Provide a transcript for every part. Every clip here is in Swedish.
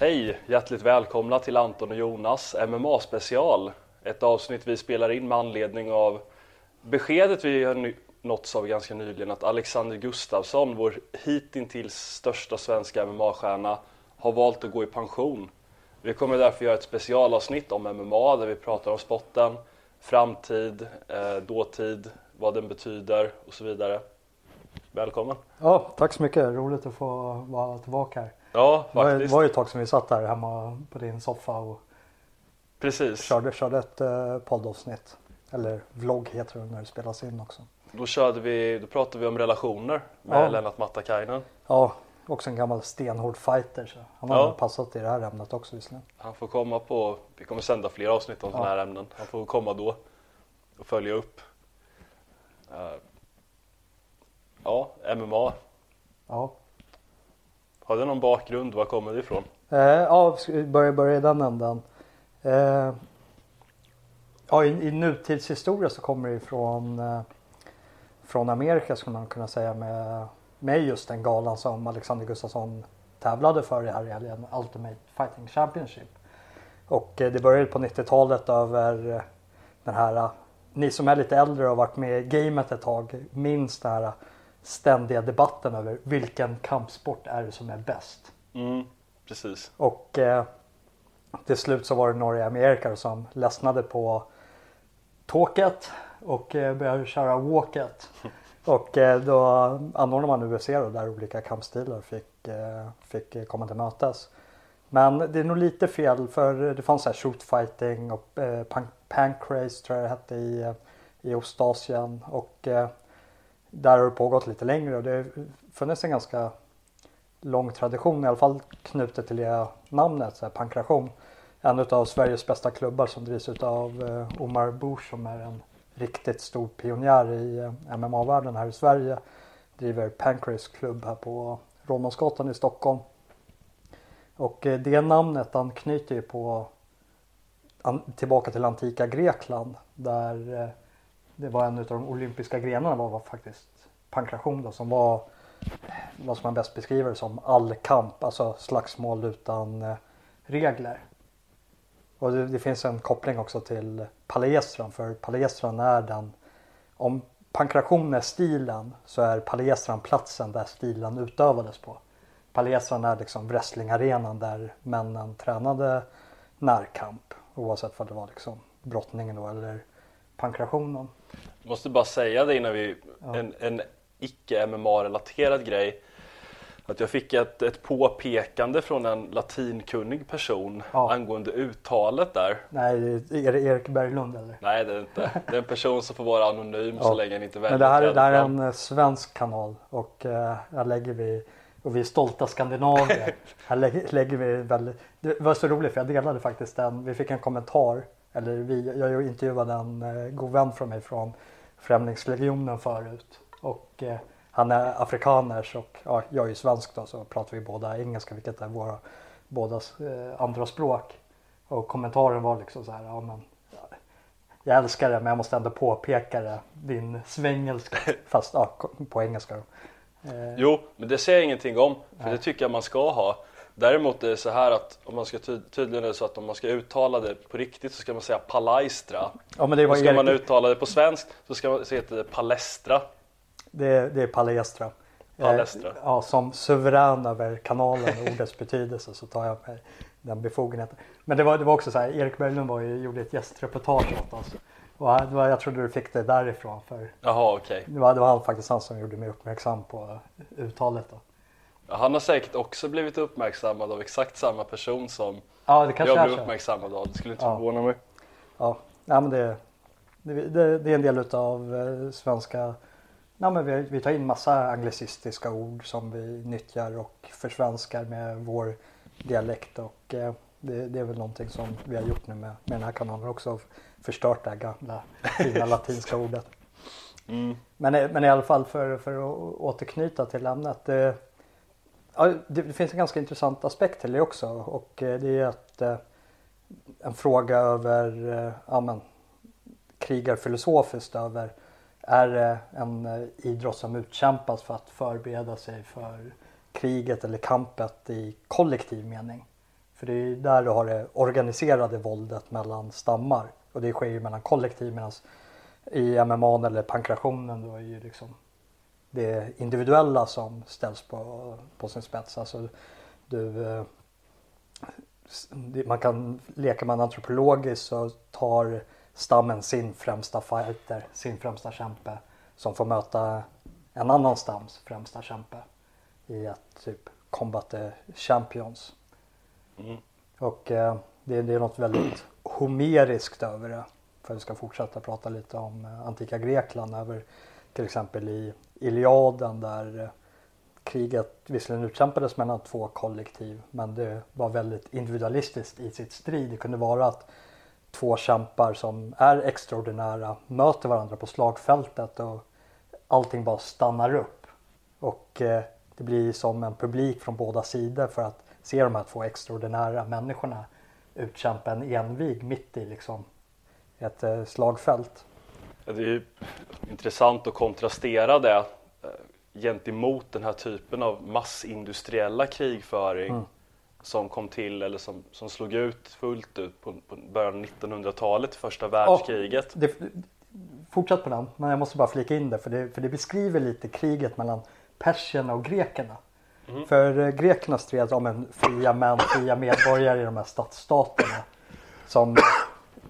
Hej! Hjärtligt välkomna till Anton och Jonas MMA special. Ett avsnitt vi spelar in med anledning av beskedet vi har nåtts av ganska nyligen att Alexander Gustafsson, vår hittills största svenska MMA-stjärna, har valt att gå i pension. Vi kommer därför göra ett specialavsnitt om MMA där vi pratar om spotten, framtid, eh, dåtid, vad den betyder och så vidare. Välkommen! Ja, tack så mycket. Roligt att få vara tillbaka här. Ja, faktiskt. Det var ju ett tag sedan vi satt där hemma på din soffa och Precis. Körde, körde ett eh, poddavsnitt. Eller vlogg heter det när det spelas in också. Då körde vi, då pratade vi om relationer med ja. Lennart Mattakainen. Ja, också en gammal stenhård fighter. Så han har ja. passat i det här ämnet också visserligen. Han får komma på, vi kommer sända fler avsnitt om ja. sådana här ämnen. Han får komma då och följa upp. Uh, ja, MMA. Ja. Har du någon bakgrund? Var kommer det ifrån? Eh, ja, ska vi börja, börja i den änden. Eh, ja, i, i nutidshistoria så kommer det ifrån eh, från Amerika skulle man kunna säga med, med just den galan som Alexander Gustafsson tävlade för i här i helgen, Ultimate Fighting Championship. Och eh, det började på 90-talet över eh, den här, eh, ni som är lite äldre och har varit med i gamet ett tag minns den här eh, ständiga debatten över vilken kampsport är det som är bäst. Mm, precis. Och eh, till slut så var det några amerikaner som ledsnade på tåket och eh, började köra walket. Och eh, då anordnade man UFC då, där olika kampstilar fick, eh, fick komma till mötes. Men det är nog lite fel för det fanns här shootfighting och eh, pancrase tror jag det hette i, i Ostasien. Och eh, där har det pågått lite längre och det har funnits en ganska lång tradition i alla fall knutet till det namnet, så här, pankration. En av Sveriges bästa klubbar som drivs av eh, Omar Bush som är en riktigt stor pionjär i eh, MMA-världen här i Sverige. Driver Pancrase klubb här på Rådmansgatan i Stockholm. Och eh, det namnet anknyter ju på tillbaka till antika Grekland där eh, det var en av de olympiska grenarna var, var faktiskt pankration då, som var eh, vad som man bäst beskriver som all kamp, alltså slagsmål utan eh, regler. Och det, det, finns en koppling också till palestran för palestran är den, om pankration är stilen så är palestran platsen där stilen utövades på. Palestran är liksom wrestlingarenan där männen tränade närkamp oavsett vad det var liksom brottningen då eller pankrationen. Jag måste bara säga det innan vi, ja. en, en icke MMA-relaterad grej. Att jag fick ett, ett påpekande från en latinkunnig person ja. angående uttalet där. Nej, är det Erik Berglund eller? Nej, det är inte. Det är en person som får vara anonym ja. så länge han inte väljer Men det här, det här är en eh, svensk kanal och uh, här lägger vi och vi är stolta skandinavier. här lägger, lägger vi väldigt, det var så roligt för jag delade faktiskt den, vi fick en kommentar eller vi, jag intervjuade en uh, god vän från mig från Främlingslegionen förut och uh, han är afrikaners och ja, jag är svensk då så pratar vi båda engelska vilket är våra bådas uh, andra språk. Och kommentaren var liksom så här, ja men jag älskar det men jag måste ändå påpeka det, din svengelska, fast ja, på engelska då. Jo, men det säger jag ingenting om, för Nej. det tycker jag man ska ha. Däremot är det så här att om man ska ty tydligen är det så att om man ska uttala det på riktigt så ska man säga palaistra. Ja, men det var och ska man uttala det på svenskt så ska man säga det palestra. Det, det är palestra. Palestra. Eh, ja, som suverän över kanalen och ordets betydelse så tar jag mig den befogenheten. Men det var, det var också så här, Erik Berglund var ju, gjorde ett gästreportage åt oss. Och det var, jag trodde du fick det därifrån. För Jaha, okej. Okay. Det, var, det var faktiskt han som gjorde mig uppmärksam på uttalet. Då. Han har säkert också blivit uppmärksammad av exakt samma person som ja, det kanske jag blev uppmärksammad av. Det skulle inte ja. förvåna mig. Ja, ja men det, det, det är en del utav eh, svenska Ja, men vi, vi tar in massa anglicistiska ord som vi nyttjar och försvenskar med vår dialekt och eh, det, det, är väl någonting som vi har gjort nu med, med den här kanalen också. Förstört det här gamla fina latinska ordet. Mm. Men, men i alla fall för, för att återknyta till ämnet. Det, ja, det, finns en ganska intressant aspekt till det också och eh, det är att eh, en fråga över, eh, ja men, krigar filosofiskt över är det en eh, idrott som utkämpas för att förbereda sig för kriget eller kampet i kollektiv mening? För det är där du har det organiserade våldet mellan stammar. Och det sker ju mellan kollektiv medan i MMA eller pankrationen då är ju liksom det individuella som ställs på, på sin spets. Alltså du, eh, man kan leka man antropologiskt så tar stammen sin främsta fighter, sin främsta kämpe som får möta en annan stams främsta kämpe i ett typ combat champions. Mm. Och eh, det, det, är något väldigt homeriskt över det. För vi ska fortsätta prata lite om eh, antika Grekland över till exempel i Iliaden där eh, kriget visserligen utkämpades mellan två kollektiv men det var väldigt individualistiskt i sitt strid. Det kunde vara att två kämpar som är extraordinära möter varandra på slagfältet och allting bara stannar upp. Och eh, det blir som en publik från båda sidor för att se de här två extraordinära människorna utkämpa en envig mitt i liksom ett eh, slagfält. Det är intressant att kontrastera det eh, gentemot den här typen av massindustriella krigföring mm. som kom till eller som, som slog ut fullt ut på, på början av 1900-talet, första världskriget. Ja, det, fortsätt på den, men jag måste bara flika in det för, det för det beskriver lite kriget mellan persierna och grekerna. Mm. För eh, grekerna stred om en fria män, fria medborgare i de här stadsstaterna som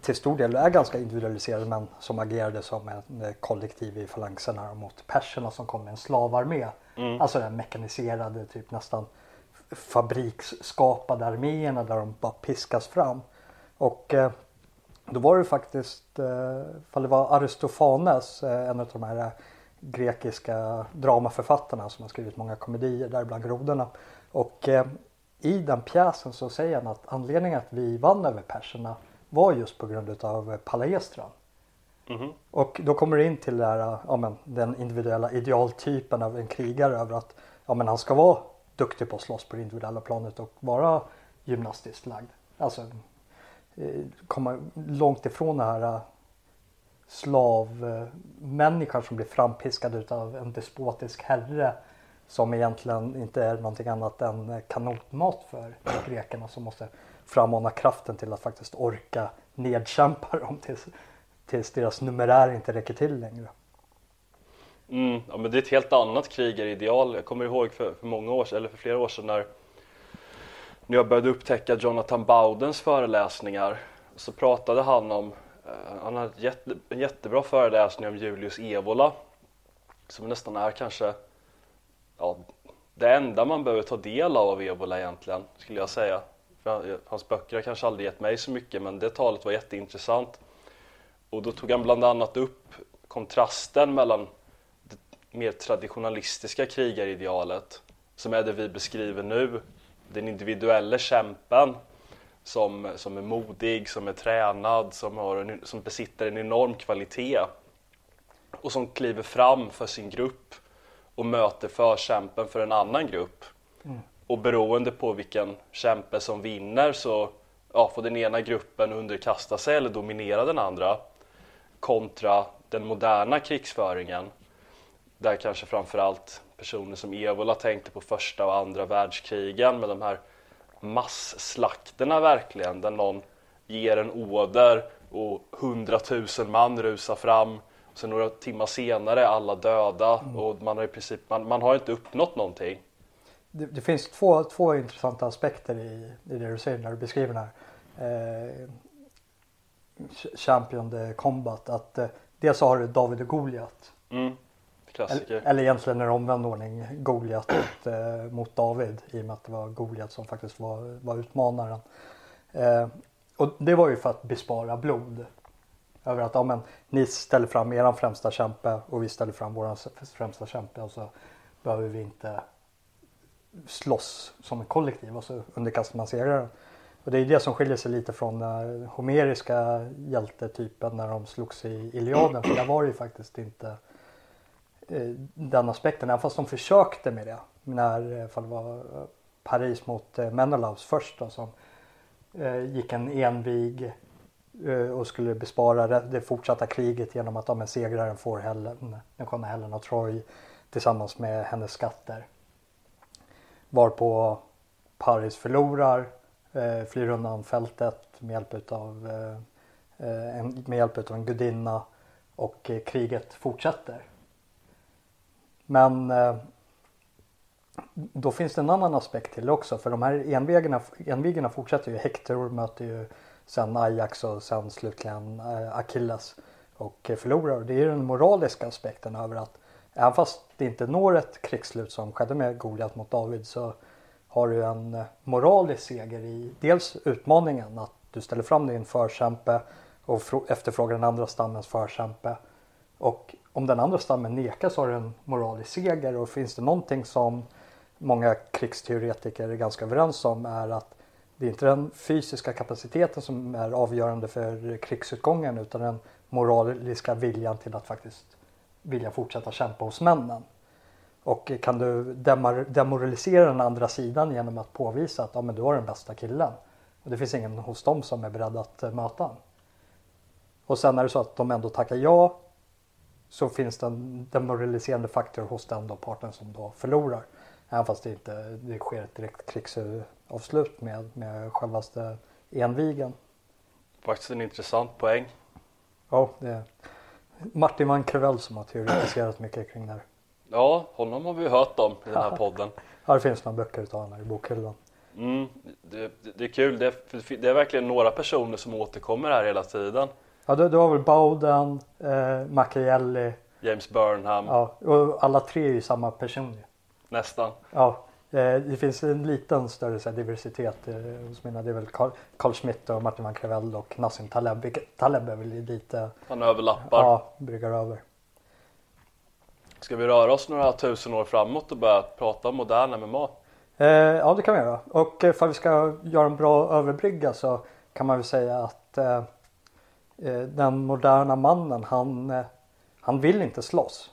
till stor del är ganska individualiserade men som agerade som en eh, kollektiv i falangerna mot perserna som kom med en slavarmé. Mm. Alltså den mekaniserade, typ nästan fabriksskapade arméerna där de bara piskas fram. Och eh, då var det faktiskt, eh, det var Aristofanes, eh, en av de här grekiska dramaförfattarna som har skrivit många komedier, däribland Grodorna. Och eh, i den pjäsen så säger han att anledningen att vi vann över perserna var just på grund av Palaestran. Mm. Och då kommer det in till det här, ja, men, den individuella idealtypen av en krigare över att ja, men han ska vara duktig på att slåss på det individuella planet och vara gymnastiskt lagd. Alltså eh, komma långt ifrån det här slavmänniskan som blir frampiskad av en despotisk herre som egentligen inte är någonting annat än kanonmat för grekerna som måste frammana kraften till att faktiskt orka nedkämpa dem tills, tills deras numerär inte räcker till längre. Mm, ja, men det är ett helt annat krigarideal. Jag kommer ihåg för, för många år eller för flera år sedan när, när jag började upptäcka Jonathan Bowdens föreläsningar så pratade han om eh, han hade jätte, en jättebra föreläsning om Julius Evola som nästan är kanske ja, det enda man behöver ta del av av Evola egentligen skulle jag säga. För hans böcker har kanske aldrig gett mig så mycket men det talet var jätteintressant. Och då tog han bland annat upp kontrasten mellan det mer traditionalistiska krigaridealet som är det vi beskriver nu, den individuella kämpen som, som är modig, som är tränad, som, har en, som besitter en enorm kvalitet och som kliver fram för sin grupp och möter förkämpen för en annan grupp. Mm. Och beroende på vilken kämpe som vinner så ja, får den ena gruppen underkasta sig eller dominera den andra kontra den moderna krigsföringen där kanske framförallt personer som Evola tänkte på första och andra världskrigen med de här masslakterna verkligen där någon ger en order och hundratusen man rusar fram. Sen några timmar senare är alla döda mm. och man har i princip man, man har inte uppnått någonting. Det, det, finns två, två intressanta aspekter i, i det du säger när du beskriver den här eh, Champion the Combat. Att eh, dels så har du David och Goliat. Mm. Eller, eller egentligen i omvänd ordning Goliat mot, eh, mot David i och med att det var Goliat som faktiskt var, var utmanaren. Eh, och det var ju för att bespara blod. Över att ja, men, ni ställer fram eran främsta kämpe och vi ställer fram våran främsta kämpe och så behöver vi inte slåss som ett kollektiv och så underkastar man segraren. Och det är det som skiljer sig lite från den homeriska hjältetypen när de slogs i Iliaden. För där var det ju faktiskt inte eh, den aspekten, även fast de försökte med det. När eh, det var eh, Paris mot Menelaus först då, som gick en envig och skulle bespara det fortsatta kriget genom att ja, segraren får Helen, den sköna Helen av Troy tillsammans med hennes skatter. Varpå Paris förlorar eh, flyr undan fältet med hjälp utav, eh, eh en, med hjälp en gudinna och eh, kriget fortsätter. Men eh, då finns det en annan aspekt till också för de här envigarna, envigarna fortsätter ju. Hector möter ju sen Ajax och sen slutligen eh, Achilles och eh, förlorar. Det är den moraliska aspekten över att även fast det inte når ett krigsslut som skedde med Goliat mot David så har du en eh, moralisk seger i dels utmaningen att du ställer fram din förkämpe och efterfrågar den andra stammens förkämpe. Och om den andra stammen nekar så har du en moralisk seger och finns det någonting som många krigsteoretiker är ganska överens om är att det är inte den fysiska kapaciteten som är avgörande för krigsutgången utan den moraliska viljan till att faktiskt vilja fortsätta kämpa hos männen. Och kan du demoralisera den andra sidan genom att påvisa att ja, men du har den bästa killen. Och det finns ingen hos dem som är beredd att eh, möta honom. Och sen är det så att de ändå tackar ja så finns det en demoraliserande faktor hos den då parten som då förlorar. Även fast det inte det sker ett direkt krigsavslut med, med självaste envigen. Faktiskt en intressant poäng. Ja, det Martin van Krevell som har teoretiserat mycket kring det här. Ja, honom har vi hört om i den här podden. Det finns några böcker utav honom i bokhyllan. Mm, det, det, är kul, det är, det är verkligen några personer som återkommer här hela tiden. Ja, du, du har väl Bowden, eh, Machiavelli. James Burnham. Ja, och alla tre är ju samma person. Nästan. Ja, det finns en liten större så här, diversitet eh, hos mina. Det är väl Carl, Carl Schmitt och Martin van Creveld och Nassim Taleb. Taleb är väl lite. Han överlappar. Ja, bryggar över. Ska vi röra oss några tusen år framåt och börja prata om modern MMA? Eh, ja, det kan vi göra. Och för att vi ska göra en bra överbrygga så kan man väl säga att eh, eh den moderna mannen han, eh, han vill inte slåss.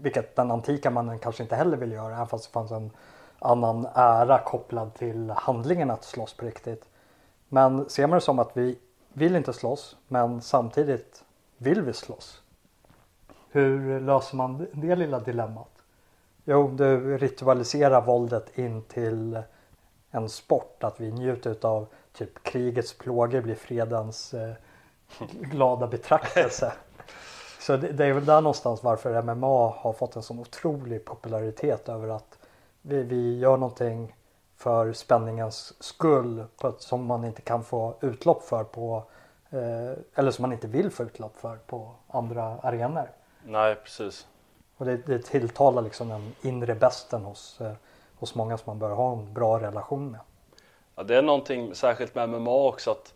Vilket den antika mannen kanske inte heller vill göra även fast det fanns en annan ära kopplad till handlingen att slåss på riktigt. Men ser man det som att vi vill inte slåss men samtidigt vill vi slåss. Hur löser man det lilla dilemmat? Jo, du ritualiserar våldet in till en sport. Att vi njuter av typ krigets plågor blir fredens eh, glada betraktelse. Så det, det, är väl där någonstans varför MMA har fått en sån otrolig popularitet över att vi, vi gör någonting för spänningens skull på ett, som man inte kan få utlopp för på eh, eller som man inte vill få utlopp för på andra arenor. Nej, precis. Och det, det tilltalar liksom den inre bästen hos, eh, hos många som man bör ha en bra relation med. Ja, det är någonting särskilt med MMA också att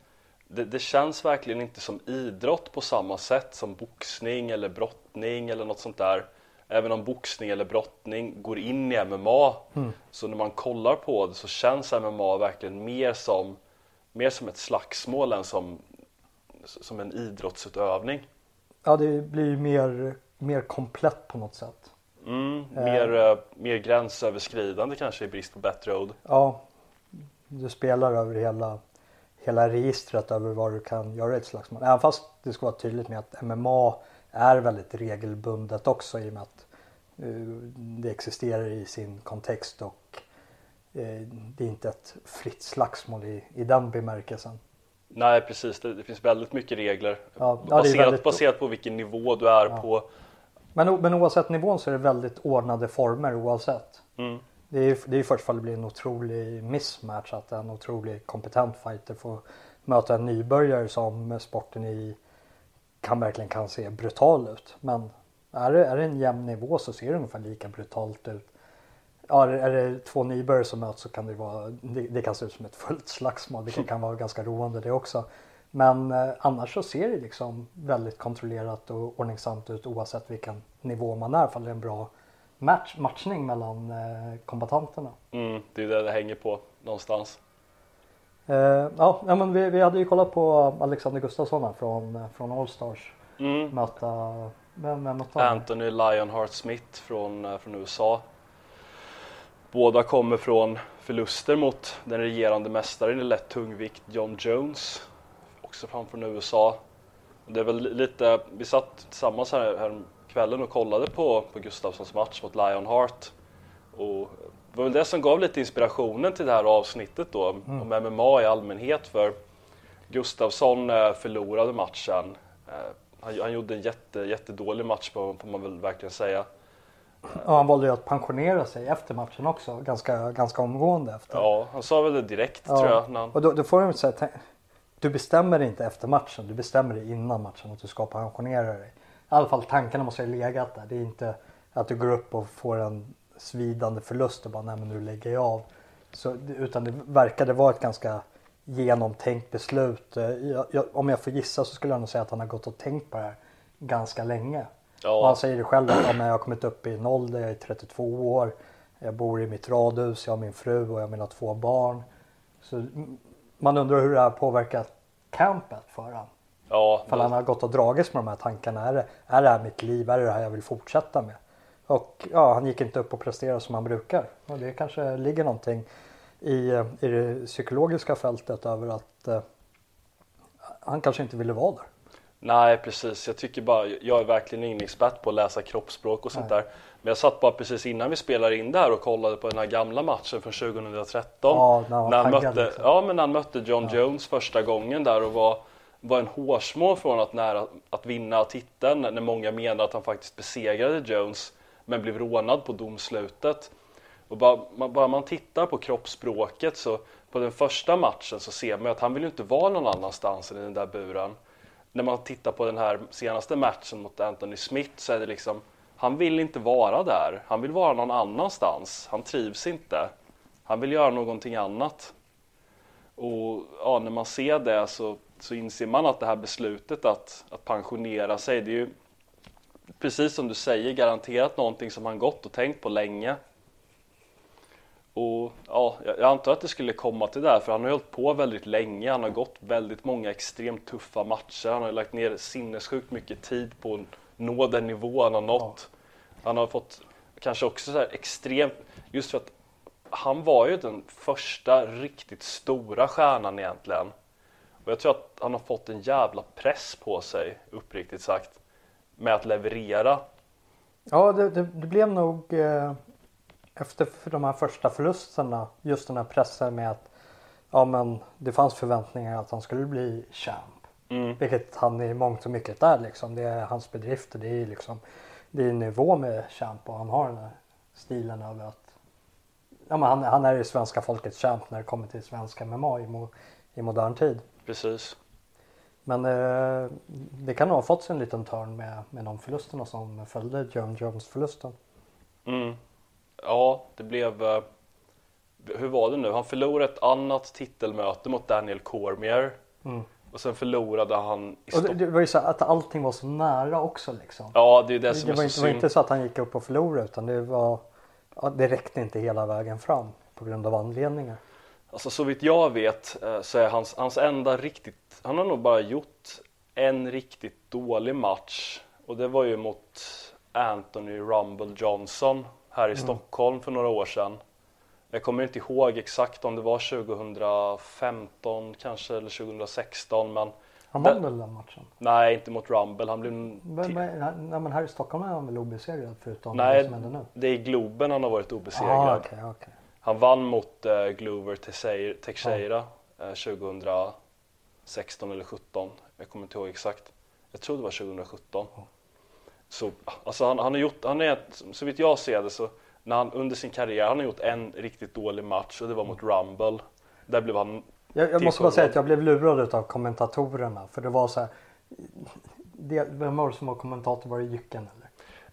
det, det, känns verkligen inte som idrott på samma sätt som boxning eller brottning eller något sånt där. Även om boxning eller brottning går in i MMA mm. så när man kollar på det så känns MMA verkligen mer som, mer som ett slagsmål än som, som en idrottsutövning. Ja, det blir mer, mer komplett på något sätt. Mm, mer, eh. mer gränsöverskridande kanske i brist på bättre ord. Ja, du spelar över hela, hela registret över vad du kan göra i ett slagsmål. Även fast det ska vara tydligt med att MMA är väldigt regelbundet också i och med att uh, det existerar i sin kontext och uh, det är inte ett fritt slagsmål i, i den bemärkelsen. Nej precis, det, det, finns väldigt mycket regler ja, baserat, ja, väldigt... baserat på vilken nivå du är ja. på. Men, men oavsett nivån så är det väldigt ordnade former oavsett. Mm. Det är, det är först fall det blir en otrolig mismatch att en otroligt kompetent fighter får möta en nybörjare som sporten i kan verkligen kan se brutal ut. Men är det, är det en jämn nivå så ser det ungefär lika brutalt ut ja, är det två nybörjare som möts så kan det vara, det, det, kan se ut som ett fullt slagsmål, vilket kan vara ganska roande det också. Men eh, annars så ser det liksom väldigt kontrollerat och ordningsamt ut oavsett vilken nivå man är, för det är en bra match, matchning mellan eh, kombatanterna. Mm, det är det det hänger på någonstans. Eh, ja, men vi, vi hade ju kollat på Alexander Gustafsson från, från Allstars. Mm. Möta, vem, vem Anthony Lionheart Smith från, eh, från USA. Båda kommer från förluster mot den regerande mästaren i lätt tungvikt John Jones, också fram från USA. Det är väl lite, vi satt tillsammans här, här kvällen och kollade på, på Gustafssons match mot Lionheart och det var väl det som gav lite inspirationen till det här avsnittet då Mm. om MMA i allmänhet för Gustafsson eh, förlorade matchen. Eh, Han, han gjorde en jätte, jättedålig match på, får man väl verkligen säga. Ja, han valde ju att pensionera sig efter matchen också. Ganska, ganska omgående efter. Ja, han sa väl det direkt Ja. tror jag. Han, Och då, då får du säga, du bestämmer dig inte efter matchen. Du bestämmer dig innan matchen att du ska pensionera dig. I alla fall tankarna måste ha legat där. Det är inte att du går upp och får en svidande förlust och bara nej men nu lägger jag av. Så, utan det verkade vara ett ganska genomtänkt beslut. Eh, Jag, jag, om jag får gissa så skulle jag nog säga att han har gått och tänkt på det här ganska länge. Och ja, han säger det själv att ja, men jag har kommit upp i en ålder, jag är 32 år. Jag bor i mitt radhus, jag har min fru och jag har mina två barn. Så man undrar hur det har påverkat campet för honom. ja, För han har gått och dragits med de här tankarna. Är det, är det här mitt liv? Är det det här jag vill fortsätta med? Och ja, han gick inte upp och presterade som han brukar. Och det kanske ligger någonting i, eh, i det psykologiska fältet över att eh, han kanske inte ville vara där. Nej precis, jag tycker bara, jag är verkligen ingen expert på att läsa kroppsspråk och sånt där. Men jag satt bara precis innan vi spelade in det här och kollade på den här gamla matchen från 2013. Ja, när han var han mötte, liksom. ja, men när han mötte John Jones första gången där och var, var en hårsmån från att, nära, att vinna titeln när många menar att han faktiskt besegrade Jones men blev rånad på domslutet. Och bara man, bara man tittar på kroppsspråket så på den första matchen så ser man ju att han vill ju inte vara någon annanstans än i den där buren. När man tittar på den här senaste matchen mot Anthony Smith så är det liksom han vill inte vara där. Han vill vara någon annanstans. Han trivs inte. Han vill göra någonting annat. Och ja, när man ser det så, så inser man att det här beslutet att, att pensionera sig, det är ju precis som du säger garanterat någonting som han gått och tänkt på länge. Och ja, jag antar att det skulle komma till det här för han har hållit på väldigt länge. Han har gått väldigt många extremt tuffa matcher. Han har lagt ner sinnessjukt mycket tid på att nå den nivå han har nått. Han har fått kanske också så här extremt, just för att han var ju den första riktigt stora stjärnan egentligen. Och jag tror att han har fått en jävla press på sig, uppriktigt sagt, med att leverera. Ja, det, det, det blev nog eh, efter de här första förlusterna just den här pressen med att ja, men det fanns förväntningar att han skulle bli champ. Mm. Vilket han i mångt och mycket är liksom. Det är hans bedrifter. Det är liksom det är nivå med champ och han har den här stilen över att ja, men han, han är ju svenska folkets champ när det kommer till svenska MMA i, mo, i modern tid. Precis. Men eh, det kan ha fått sig en liten törn med, med de förlusterna som följde John Jones förlusten. Mm. Ja, det blev... eh, Hur var det nu? Han förlorade ett annat titelmöte mot Daniel Cormier. Och sen förlorade han Och det, det var ju så att allting var så nära också liksom. Ja, det är det som det, är var så inte, det var synd. inte så att han gick upp och förlorade utan det var ja, det räckte inte hela vägen fram på grund av anledningar. Alltså så vitt jag vet eh, så är hans, hans enda riktigt, han har nog bara gjort en riktigt dålig match och det var ju mot Anthony Rumble Johnson här i Stockholm för några år sedan. Jag kommer inte ihåg exakt om det var 2015 kanske eller 2016 men Han vann väl den matchen? nej inte mot Rumble, han blev Men, men, nej, men här i Stockholm är han väl obesegrad förutom Nej, det som händer nu? det är i Globen han har varit obesegrad. Ah, okej, okej. Han vann mot eh, Glover Teixeira, Teixeira eh, 2016 eller 17. Jag kommer inte ihåg exakt. Jag tror det var 2017. Så alltså han, han har gjort, han är, så vitt jag ser det så, när han under sin karriär, han har gjort en riktigt dålig match och det var mot Rumble. Där blev han, Jag, jag måste bara säga att jag blev lurad av kommentatorerna för det var så här. Det, vem var det som var kommentator? Var det Jycken?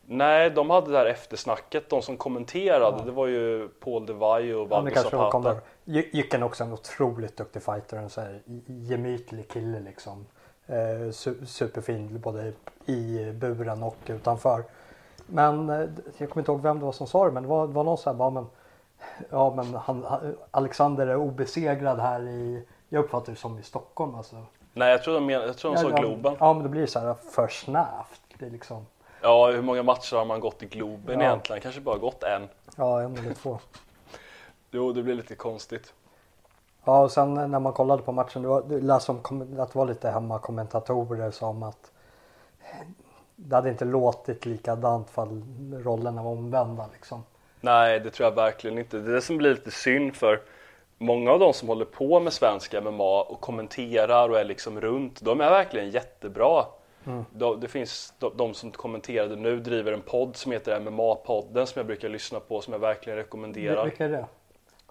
Nej de hade det här eftersnacket, de som kommenterade, det var ju Paul DeVaille och Ja, det Valdo var Zapata. Jycken också en otroligt duktig fighter. En så här gemytlig kille liksom. Eh, su- superfin både i buren och utanför. Men eh, jag kommer inte ihåg vem det var som sa det. Men det var, det var någon så här bara men. Ja men han, Alexander är obesegrad här i. Jag uppfattar det som i Stockholm alltså. Nej jag tror de, men, jag tror de sa ja, Globen. Ja men det blir så här för snävt. Det är liksom. Ja, hur många matcher har man gått i Globen Ja. egentligen? Kanske bara gått en. Ja en eller två. Jo, det blir lite konstigt. Ja och sen när man kollade på matchen. Det, var, det lät som kom- att det var lite hemmakommentatorer som att det hade inte låtit likadant fall rollerna var omvända liksom. Nej, det tror jag verkligen inte. Det är det som blir lite synd för många av de som håller på med svensk MMA och kommenterar och är liksom runt, de är verkligen jättebra. Mm. De, det finns de, de, som kommenterade nu driver en podd som heter MMA-podden som jag brukar lyssna på som jag verkligen rekommenderar. Vilka är det?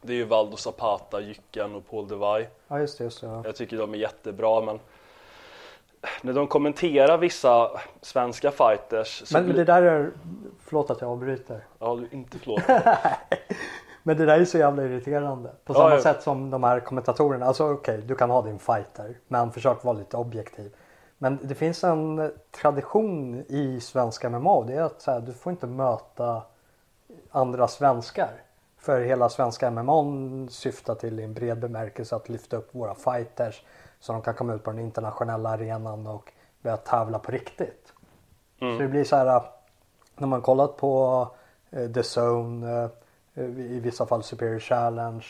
Det är ju Valdo Zapata, Jycken och Paul Devay. Ja just det, just det ja. Jag tycker de är jättebra men när de kommenterar vissa svenska fighters Men, men det där är, förlåt att jag avbryter. Ja, inte förlåt. men det där är så jävla irriterande. På samma ja, sätt som de här kommentatorerna. Alltså okej, okay, du kan ha din fighter. Men försök vara lite objektiv. Men det finns en tradition i svenska MMA. Det är att så här, du får inte möta andra svenskar. För hela svenska MMA syftar till i en bred bemärkelse att lyfta upp våra fighters så de kan komma ut på den internationella arenan och börja tävla på riktigt. Mm. Så det blir så här när man kollat på uh, The Zone, uh, i vissa fall Superior Challenge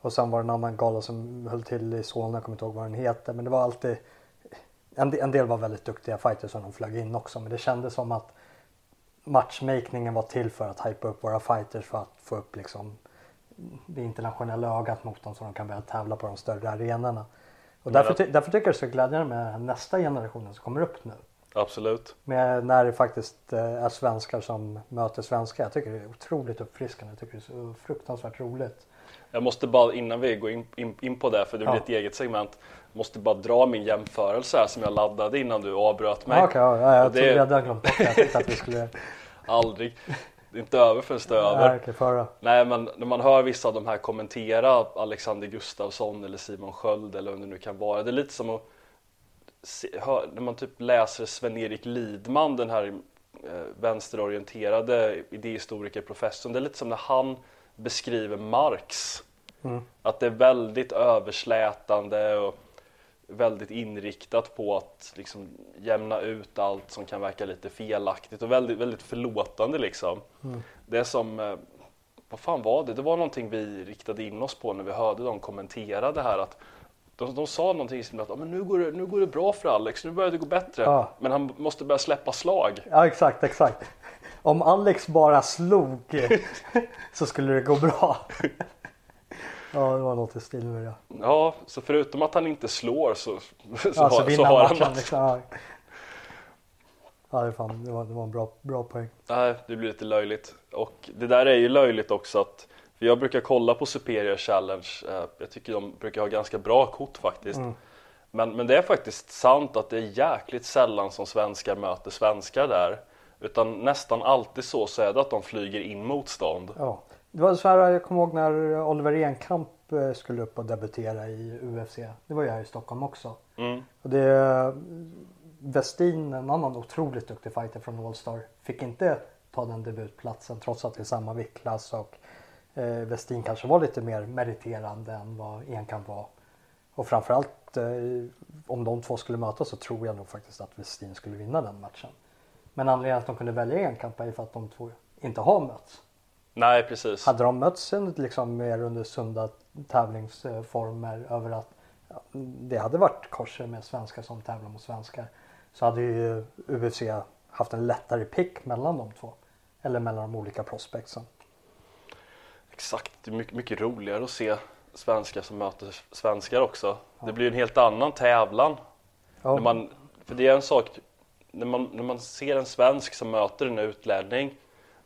och sen var det en annan gala som höll till i Solna, jag kommer inte ihåg vad den heter men det var alltid en en del var väldigt duktiga fighters som de flög in också men det kändes som att matchmakingen var till för att hypa upp våra fighters för att få upp liksom det internationella ögat mot dem så de kan börja tävla på de större arenorna. Och därför, ty därför tycker jag det är så glädjande med nästa generation som kommer upp nu. Absolut. Med när det faktiskt eh, är svenskar som möter svenskar. Jag tycker det är otroligt uppfriskande. Jag tycker det är så fruktansvärt roligt. Jag måste bara innan vi går in, in, in på det, för det blir ja. ett eget segment, måste bara dra min jämförelse här som jag laddade innan du avbröt mig. Ja, okay, ja, jag trodde jag hade glömt bort det. Att vi skulle... Aldrig. Det är inte över förrän det är över. Nej, okay, föra. Nej, men när man hör vissa av de här kommentera Alexander Gustafsson eller Simon Sköld eller vem det nu kan vara. Det är lite som att se, hör, när man typ läser Sven-Erik Lidman, den här eh, vänsterorienterade idéhistorikerprofessorn. Det är lite som när han beskriver Marx. Mm. Att det är väldigt överslätande och väldigt inriktat på att liksom jämna ut allt som kan verka lite felaktigt och väldigt, väldigt förlåtande liksom. Mm. Det som, eh, vad fan var det? Det var någonting vi riktade in oss på när vi hörde dem kommentera det här att de, de sa någonting som att ah, men nu, går det, nu går det bra för Alex, nu börjar det gå bättre. Ja. Men han måste börja släppa slag. Ja exakt, exakt. Om Alex bara slog så skulle det gå bra. Ja, det var något i stil med det. Ja, så förutom att han inte slår så, så, ja, har, så, så har han matchen. Liksom, ja. ja, det, fan, det, var, det var en bra, bra poäng. Nej, det blir lite löjligt. Och det där är ju löjligt också att för jag brukar kolla på Superior Challenge. Eh, jag tycker de brukar ha ganska bra kort faktiskt. Mm. Men, men det är faktiskt sant att det är jäkligt sällan som svenskar möter svenskar där. Utan nästan alltid så, så är det att de flyger in motstånd. Ja. Det var så här, jag kommer ihåg när Oliver Enkamp eh, skulle upp och debutera i UFC. Det var ju här i Stockholm också. Mm. Och det, Westin, en annan otroligt duktig fighter från Allstar, fick inte ta den debutplatsen trots att det är samma viktklass och eh, Westin kanske var lite mer meriterande än vad Enkamp var. Och framförallt eh, om de två skulle mötas så tror jag nog faktiskt att Westin skulle vinna den matchen. Men anledningen att de kunde välja Enkamp är för att de två inte har mötts. Nej, precis. Hade de mötts liksom mer under sunda tävlingsformer över att det hade varit korser med svenskar som tävlar mot svenskar så hade ju UFC haft en lättare pick mellan de två. Eller mellan de olika prospectsen. Exakt, det är mycket, mycket roligare att se svenskar som möter svenskar också. Ja. Det blir en helt annan tävlan. Ja. När man, för det är en sak, när man, när man ser en svensk som möter en utlänning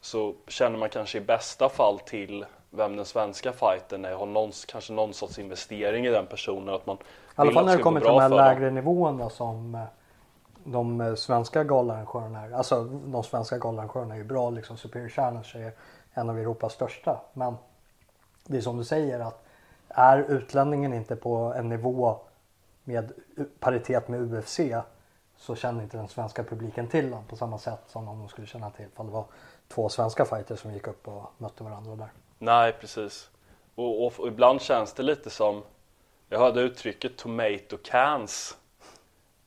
så känner man kanske i bästa fall till vem den svenska fighten är, har någon, kanske någon sorts investering i den personen. Att man I alla fall när det kommer till de här lägre nivåerna som eh, de eh, svenska galarrangörerna är. Alltså de svenska galarrangörerna är ju bra liksom. Superior Challenge är en av Europas största. Men det är som du säger att är utlänningen inte på en nivå med paritet med UFC så känner inte den svenska publiken till honom på samma sätt som om de skulle känna till ifall det var två svenska fighters som gick upp och mötte varandra där. Nej, precis. Och, och, och ibland känns det lite som, jag hörde uttrycket tomato cans,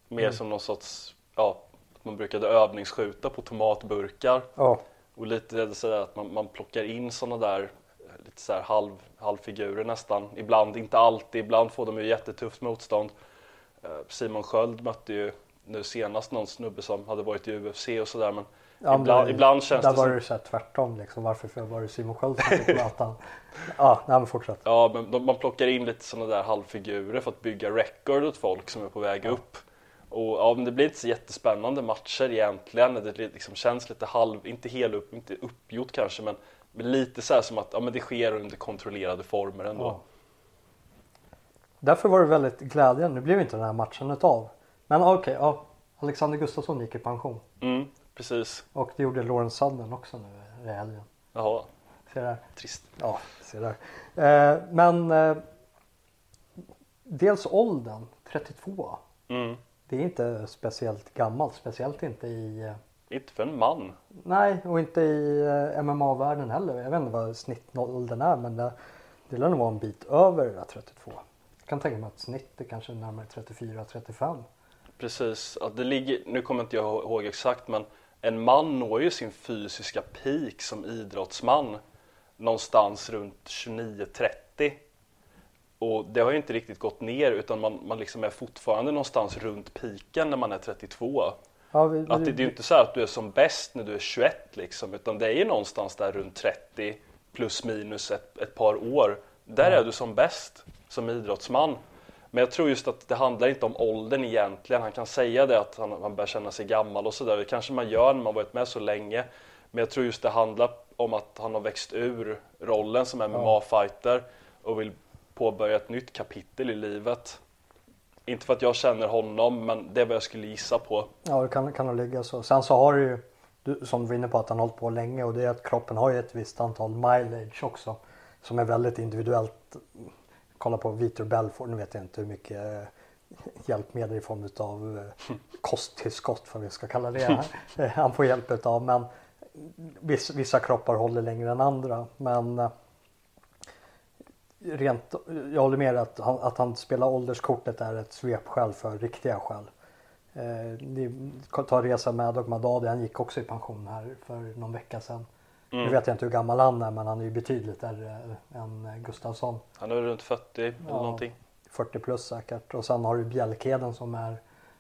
mer mm. som någon sorts, ja, att man brukade övningsskjuta på tomatburkar. Ja. Och lite sådär att man, man plockar in sådana där lite så halv, halvfigurer nästan. Ibland, inte alltid, ibland får de ju jättetufft motstånd. Eh, Simon Sköld mötte ju nu senast någon snubbe som hade varit i UFC och sådär men Ja, men ibland, det- ibland känns Där det var som... det så här tvärtom liksom. Varför var det Simon Sköld som fick möta Ja, nej men fortsätt. Ja, men de, man plockar in lite sådana där halvfigurer för att bygga record åt folk som är på väg upp. Och ja, men det blir inte så jättespännande matcher egentligen. Det liksom känns lite halv, inte helt upp, inte uppgjort kanske, men, men lite så här som att ja, men det sker under kontrollerade former ändå. Ja. Därför var det väldigt glädjande. Nu blev inte den här matchen av. Men okej, ja. Alexander Gustafsson gick i pension. Mm, precis. Och det gjorde Lawrence Sudden också nu i helgen. Jaha, Ser där. trist. Ja, se där. Eh, men eh, dels åldern, 32. Mm. Det är inte speciellt gammalt, speciellt inte i eh, Inte för en man. Nej, och inte i eh, MMA-världen heller. Jag vet inte vad snittåldern är men det, det lär nog vara en bit över det där 32. Jag kan tänka mig att snittet kanske är närmare 34-35. Precis, att det ligger, nu kommer inte jag ihåg exakt men en man når ju sin fysiska peak som idrottsman någonstans runt 29-30 och det har ju inte riktigt gått ner utan man, man liksom är fortfarande någonstans runt piken när man är 32. Ja, vi, Att det, det är ju inte så att du är som bäst när du är 21 liksom utan det är ju någonstans där runt 30 plus minus ett, ett par år. Där är du som bäst som idrottsman. Men jag tror just att det handlar inte om åldern egentligen. Han kan säga det att han, han börjar känna sig gammal och sådär. Det kanske man gör när man varit med så länge. Men jag tror just det handlar om att han har växt ur rollen som MMA-fighter och vill påbörja ett nytt kapitel i livet. Inte för att jag känner honom, men det är vad jag skulle gissa på. ja, det kan, kan nog ligga så. Sen så har du ju, du, som du var inne på, att han har hållit på länge och det är att kroppen har ju ett visst antal mileage också. Som är väldigt individuellt. Kolla på Vitor Belfort, nu vet jag inte hur mycket eh, hjälpmedel i form av kosttillskott, vad vi ska kalla det. eh, han får hjälp av. Men vissa, kroppar håller längre än andra. Men eh, rent, jag håller med att han, att han spelar ålderskortet är ett svepskäl för riktiga skäl. Eh, ta resa med och Madadi, han gick också i pension här för någon vecka sedan. Nu vet jag inte hur gammal han är men han är ju betydligt äldre än Gustafsson. Han är runt 40 eller Ja. någonting. 40 plus säkert. Och sen har du Bjälkheden som är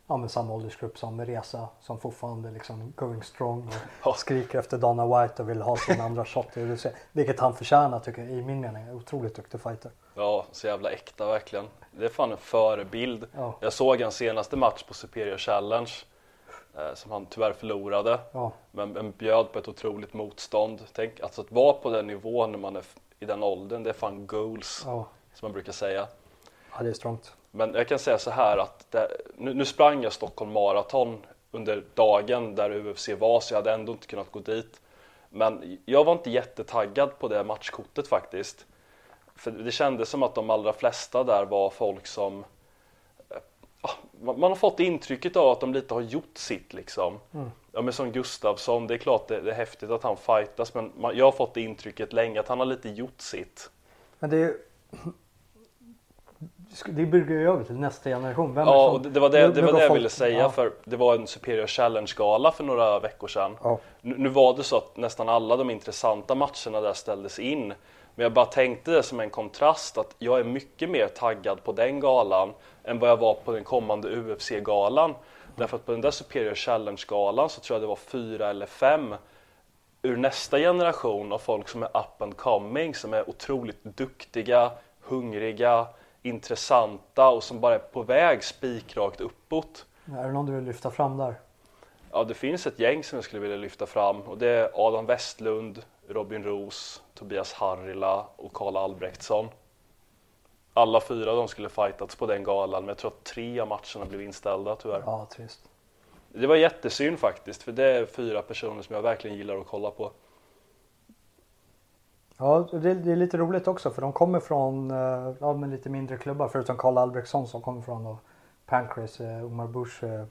ja, med samma åldersgrupp som Resa som fortfarande liksom going strong och skriker efter Dana White och vill ha sin andra shot i UFC. Vilket han förtjänar tycker jag i min mening. Otroligt duktig fighter. Ja, så jävla äkta verkligen. Det är fan en förebild. Ja. Jag såg hans senaste match på Superior Challenge som han tyvärr förlorade. Ja, Men, men bjöd på ett otroligt motstånd. Tänk alltså att vara på den nivån när man är i den åldern, det är fan goals ja. som man brukar säga. ja det är strongt. Men jag kan säga så här att det, nu, nu sprang jag Stockholm Marathon under dagen där UFC var så jag hade ändå inte kunnat gå dit. Men jag var inte jättetaggad på det matchkortet faktiskt. För det kändes som att de allra flesta där var folk som eh, man man har fått intrycket av att de lite har gjort sitt liksom. Ja men som Gustafsson, det är klart det, det är häftigt att han fightas men man, jag har fått det intrycket länge att han har lite gjort sitt. Men det är. Det bygger ju över till nästa generation. Vem Ja, som- det, var det, det, var det jag folk- ville säga ja. för det var en Superior Challenge-gala för några veckor sedan. Ja. Nu, nu var det så att nästan alla de intressanta matcherna där ställdes in. Men jag bara tänkte det som en kontrast att jag är mycket mer taggad på den galan än vad jag var på den kommande UFC-galan. Därför att på den där Superior Challenge-galan så tror jag det var fyra eller fem ur nästa generation av folk som är up and coming, som är otroligt duktiga, hungriga, intressanta och som bara är på väg spikrakt uppåt. Är det någon du vill lyfta fram där? Ja, det finns ett gäng som jag skulle vilja lyfta fram och det är Adam Westlund, Robin Roos, Tobias Harrila och Karl Albrektsson. Alla fyra de skulle fightats på den galan men jag tror att tre av matcherna blev inställda tyvärr. Ja, trist. Det var jättesynd faktiskt för det är fyra personer som jag verkligen gillar att kolla på. Ja, det, det är lite roligt också för de kommer från eh, ja, men lite mindre klubbar förutom Karl Albrektsson som kommer från då, Pancrase, eh, Omar Bush eh,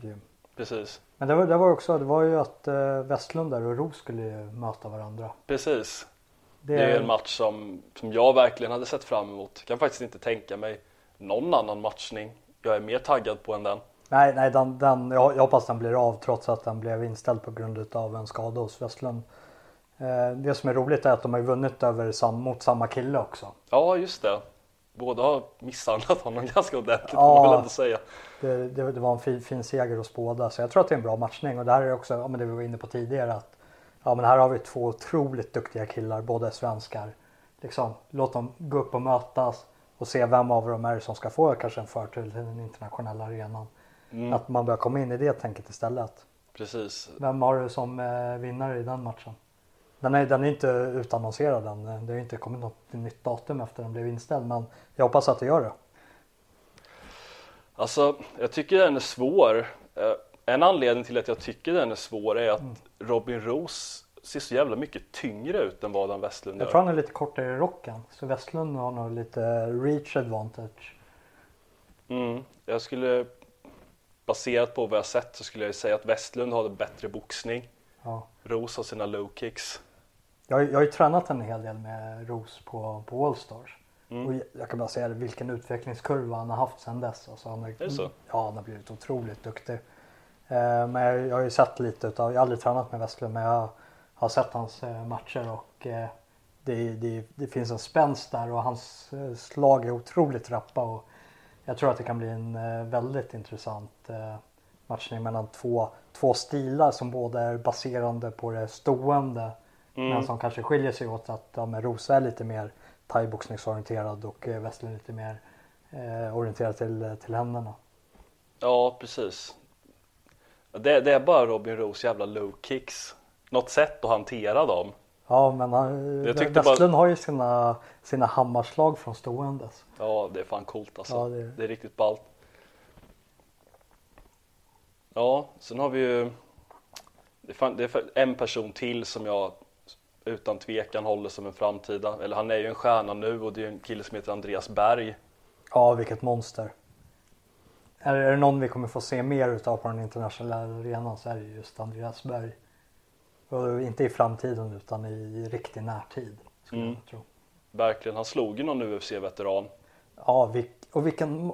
gym. Precis, Men det var, det var också, det var ju att eh, Westlund där och Roos skulle ju möta varandra. precis. Det, Det är en match som, som jag verkligen hade sett fram emot. Kan faktiskt inte tänka mig någon annan matchning jag är mer taggad på än den. Nej, nej den, den, jag, jag hoppas den blir av trots att den blev inställd på grund av en skada hos Westlund. Eh, det som är roligt är att de har vunnit över sam, mot samma kille också. Ja, just det. båda har misshandlat honom ganska ordentligt Ja. får man väl ändå säga. Det, det, det var en fin, fin seger hos båda så jag tror att det är en bra matchning och det här är också ja, men det vi var inne på tidigare att ja, men här har vi två otroligt duktiga killar, båda är svenskar. Liksom, låt dem gå upp och mötas och se vem av dem är det som ska få kanske en förtur till den internationella arenan. Mm, Att man börjar komma in i det tänket istället. precis. Vem har du som eh, vinnare i den matchen? Den är, den är inte utannonserad än. Det har inte kommit något nytt datum efter den blev inställd men jag hoppas att det gör det. Alltså, jag tycker den är svår. Eh, En anledning till att jag tycker den är svår är att Mm. Robin Roos ser så jävla mycket tyngre ut än vad Dan Westlund Jag gör. tror han är lite kortare i rocken. Så Westlund har nog lite reach advantage. Mm, jag skulle, baserat på vad jag sett så skulle jag säga att Westlund har bättre boxning. Ja. Roos har sina low kicks. Jag, jag har ju tränat en hel del med Ros på, på Allstars. Mm. Och jag, kan bara säga vilken utvecklingskurva han har haft sedan dess. Alltså han har, det så? Ja, han har blivit otroligt duktig. Eh, men jag, jag har ju sett lite utav, jag har aldrig tränat med Westlund men jag har sett hans eh, matcher och eh, det, det, det finns en spänst där och hans eh, slag är otroligt rappa. Och jag tror att det kan bli en eh, väldigt intressant eh, matchning mellan två, två stilar som båda är baserande på det stående. Mm. Men som kanske skiljer sig åt att ja, Rosa är lite mer thaiboxningsorienterad och eh, Westlund lite mer eh, orienterad till, till händerna. Ja, precis. Det, det är bara Robin Roos jävla low kicks. Något sätt att hantera dem. Ja men han, tyckte bara- Westlund har ju sina, sina hammarslag från ståendes. Ja, det är fan coolt alltså. Ja, det- det... är riktigt ballt. Ja, sen har vi ju det är, fan, det är för- en person till som jag utan tvekan håller som en framtida, eller han är ju en stjärna nu och det är en kille som heter Andreas Berg. Ja vilket monster. Är, det någon vi kommer få se mer utav på den internationella arenan så är det just Andreas Berg. Och inte i framtiden utan i riktig närtid. Skulle Mm. jag tro. Verkligen, han slog ju någon UFC-veteran. Ja och vilken,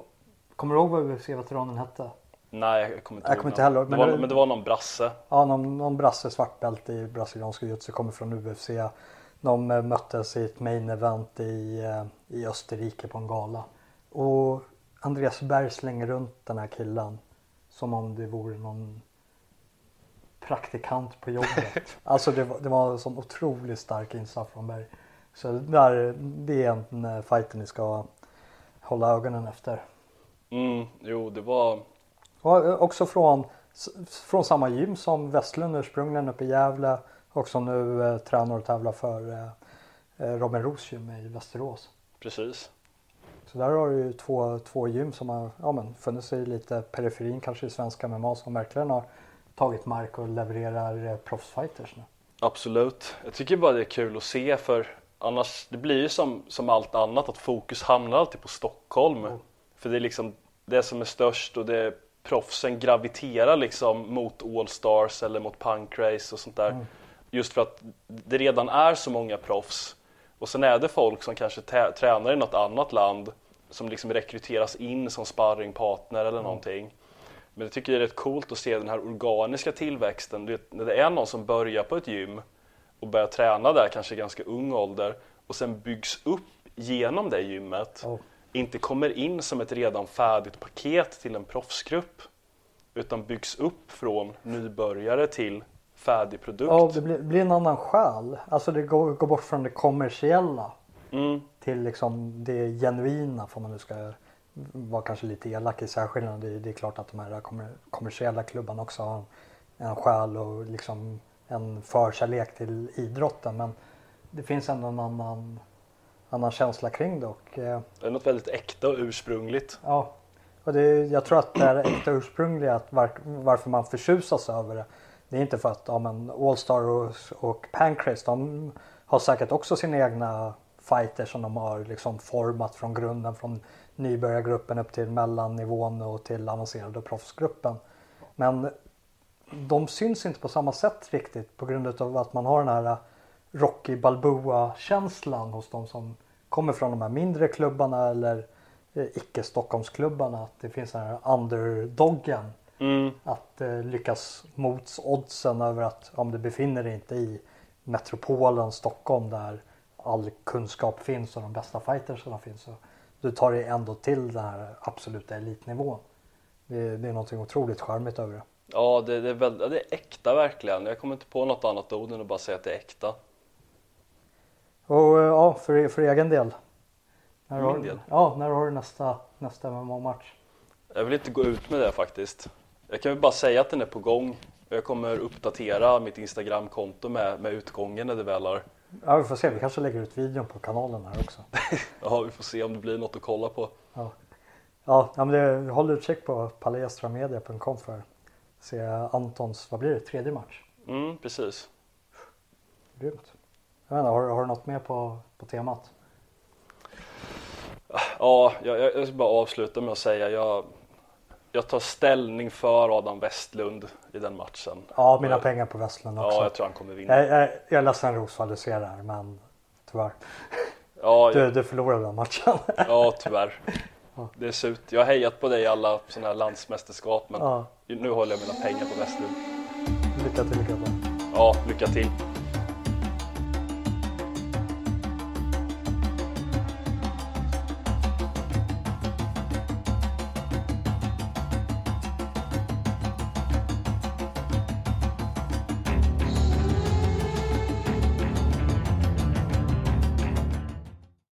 kommer du ihåg vad UFC-veteranen hette? Nej, jag kommer inte Jag ihåg kommer inte heller, det men var, det- men det var någon brasse. Ja, någon, någon brasse svartbälte i brasiliansk jiu-jitsu kommer från UFC. De eh, möttes i ett main event i, eh, i Österrike på en gala. Och Andreas Berg slänger runt den här killen som om det vore någon praktikant på jobbet. alltså det var, det var en sån otroligt stark insats från Berg. Så där, det är en eh, fighter ni ska hålla ögonen efter. Mm, jo, det var också från, från samma gym som Westlund ursprungligen uppe i Gävle och som nu eh, tränar och tävlar för eh, eh, Robin Roos gym i Västerås. precis. Så där har du ju två, två gym som har ja, men, funnits i lite periferin kanske i svenska MMA som verkligen har tagit mark och levererar eh, proffsfighters nu. Absolut. Jag tycker bara det är kul att se för annars, det blir ju som, som allt annat att fokus hamnar alltid på Stockholm. Mm. För det är liksom det som är störst och det proffsen graviterar liksom mot All-Stars eller mot Punkrace och sånt där. Mm. Just för att det redan är så många proffs. Och sen är det folk som kanske tränar i något annat land som liksom rekryteras in som sparringpartner eller Mm. någonting. Men jag tycker det är rätt coolt att se den här organiska tillväxten. Du vet, när det är någon som börjar på ett gym och börjar träna där, kanske i ganska ung ålder, och sen byggs upp genom det gymmet. Ja. Inte kommer in som ett redan färdigt paket till en proffsgrupp. Utan byggs upp från nybörjare till färdig produkt. Ja, det blir, blir en annan själ. Alltså det går, går bort från det kommersiella Mm, till liksom det genuina får man nu ska vara kanske lite elak i särskillnaden. Det, det är klart att de här kommer, kommersiella klubbarna också har en, en själ och liksom en förkärlek till idrotten. Men det finns ändå en annan, annan känsla kring det. Och, eh, det är något väldigt äkta och ursprungligt. ja, och det, jag tror att det är äkta ursprungliga att var, varför man förtjusas över det. Det är inte för att ja, men Allstar och, och Pancrase de har säkert också sina egna fighters som de har liksom format från grunden från nybörjargruppen upp till mellannivån och till avancerade proffsgruppen. Men de syns inte på samma sätt riktigt på grund av att man har den här Rocky Balboa-känslan hos de som kommer från de här mindre klubbarna eller eh, icke-Stockholmsklubbarna. Att det finns den här underdoggen. Mm, Att eh, lyckas mot oddsen över att om du befinner dig inte i metropolen Stockholm där all kunskap finns och de bästa fightersarna finns. Så du tar dig ändå till den här absoluta elitnivån. Det, det är någonting otroligt charmigt över det. Ja, det, det, är väl, det är äkta verkligen. Jag kommer inte på något annat ord än att bara säga att det är äkta. Och eh, ja, för, för egen del. När Min har, del? Ja, när har du nästa, nästa MMA-match? Jag vill inte gå ut med det faktiskt. Jag kan väl bara säga att den är på gång. Jag kommer uppdatera mitt Instagramkonto med, med utgången när det väl har. Ja, vi får se. Vi kanske lägger ut videon på kanalen här också. Ja, vi får se om det blir något att kolla på. Ja, ja men det, håll utkik på palestramedia.com för att se Antons, vad blir det, tredje match? Mm, precis. Grymt. Jag inte, har, har du något mer på, på temat? Ja, jag, jag jag ska bara avsluta med att säga jag, jag tar ställning för Adam Westlund i den matchen. Ja, mina Ja. pengar på Westlund också. Ja, jag tror han kommer vinna. jag, jag, jag är ledsen Rosvall, du ser det här, men tyvärr. Ja, Du, jag, du förlorade den matchen. ja tyvärr. Ja. Det är surt. Jag har hejat på dig i alla sådana här landsmästerskap men ja, nu håller jag mina pengar på Westlund. lycka till, lycka till. Ja, lycka till.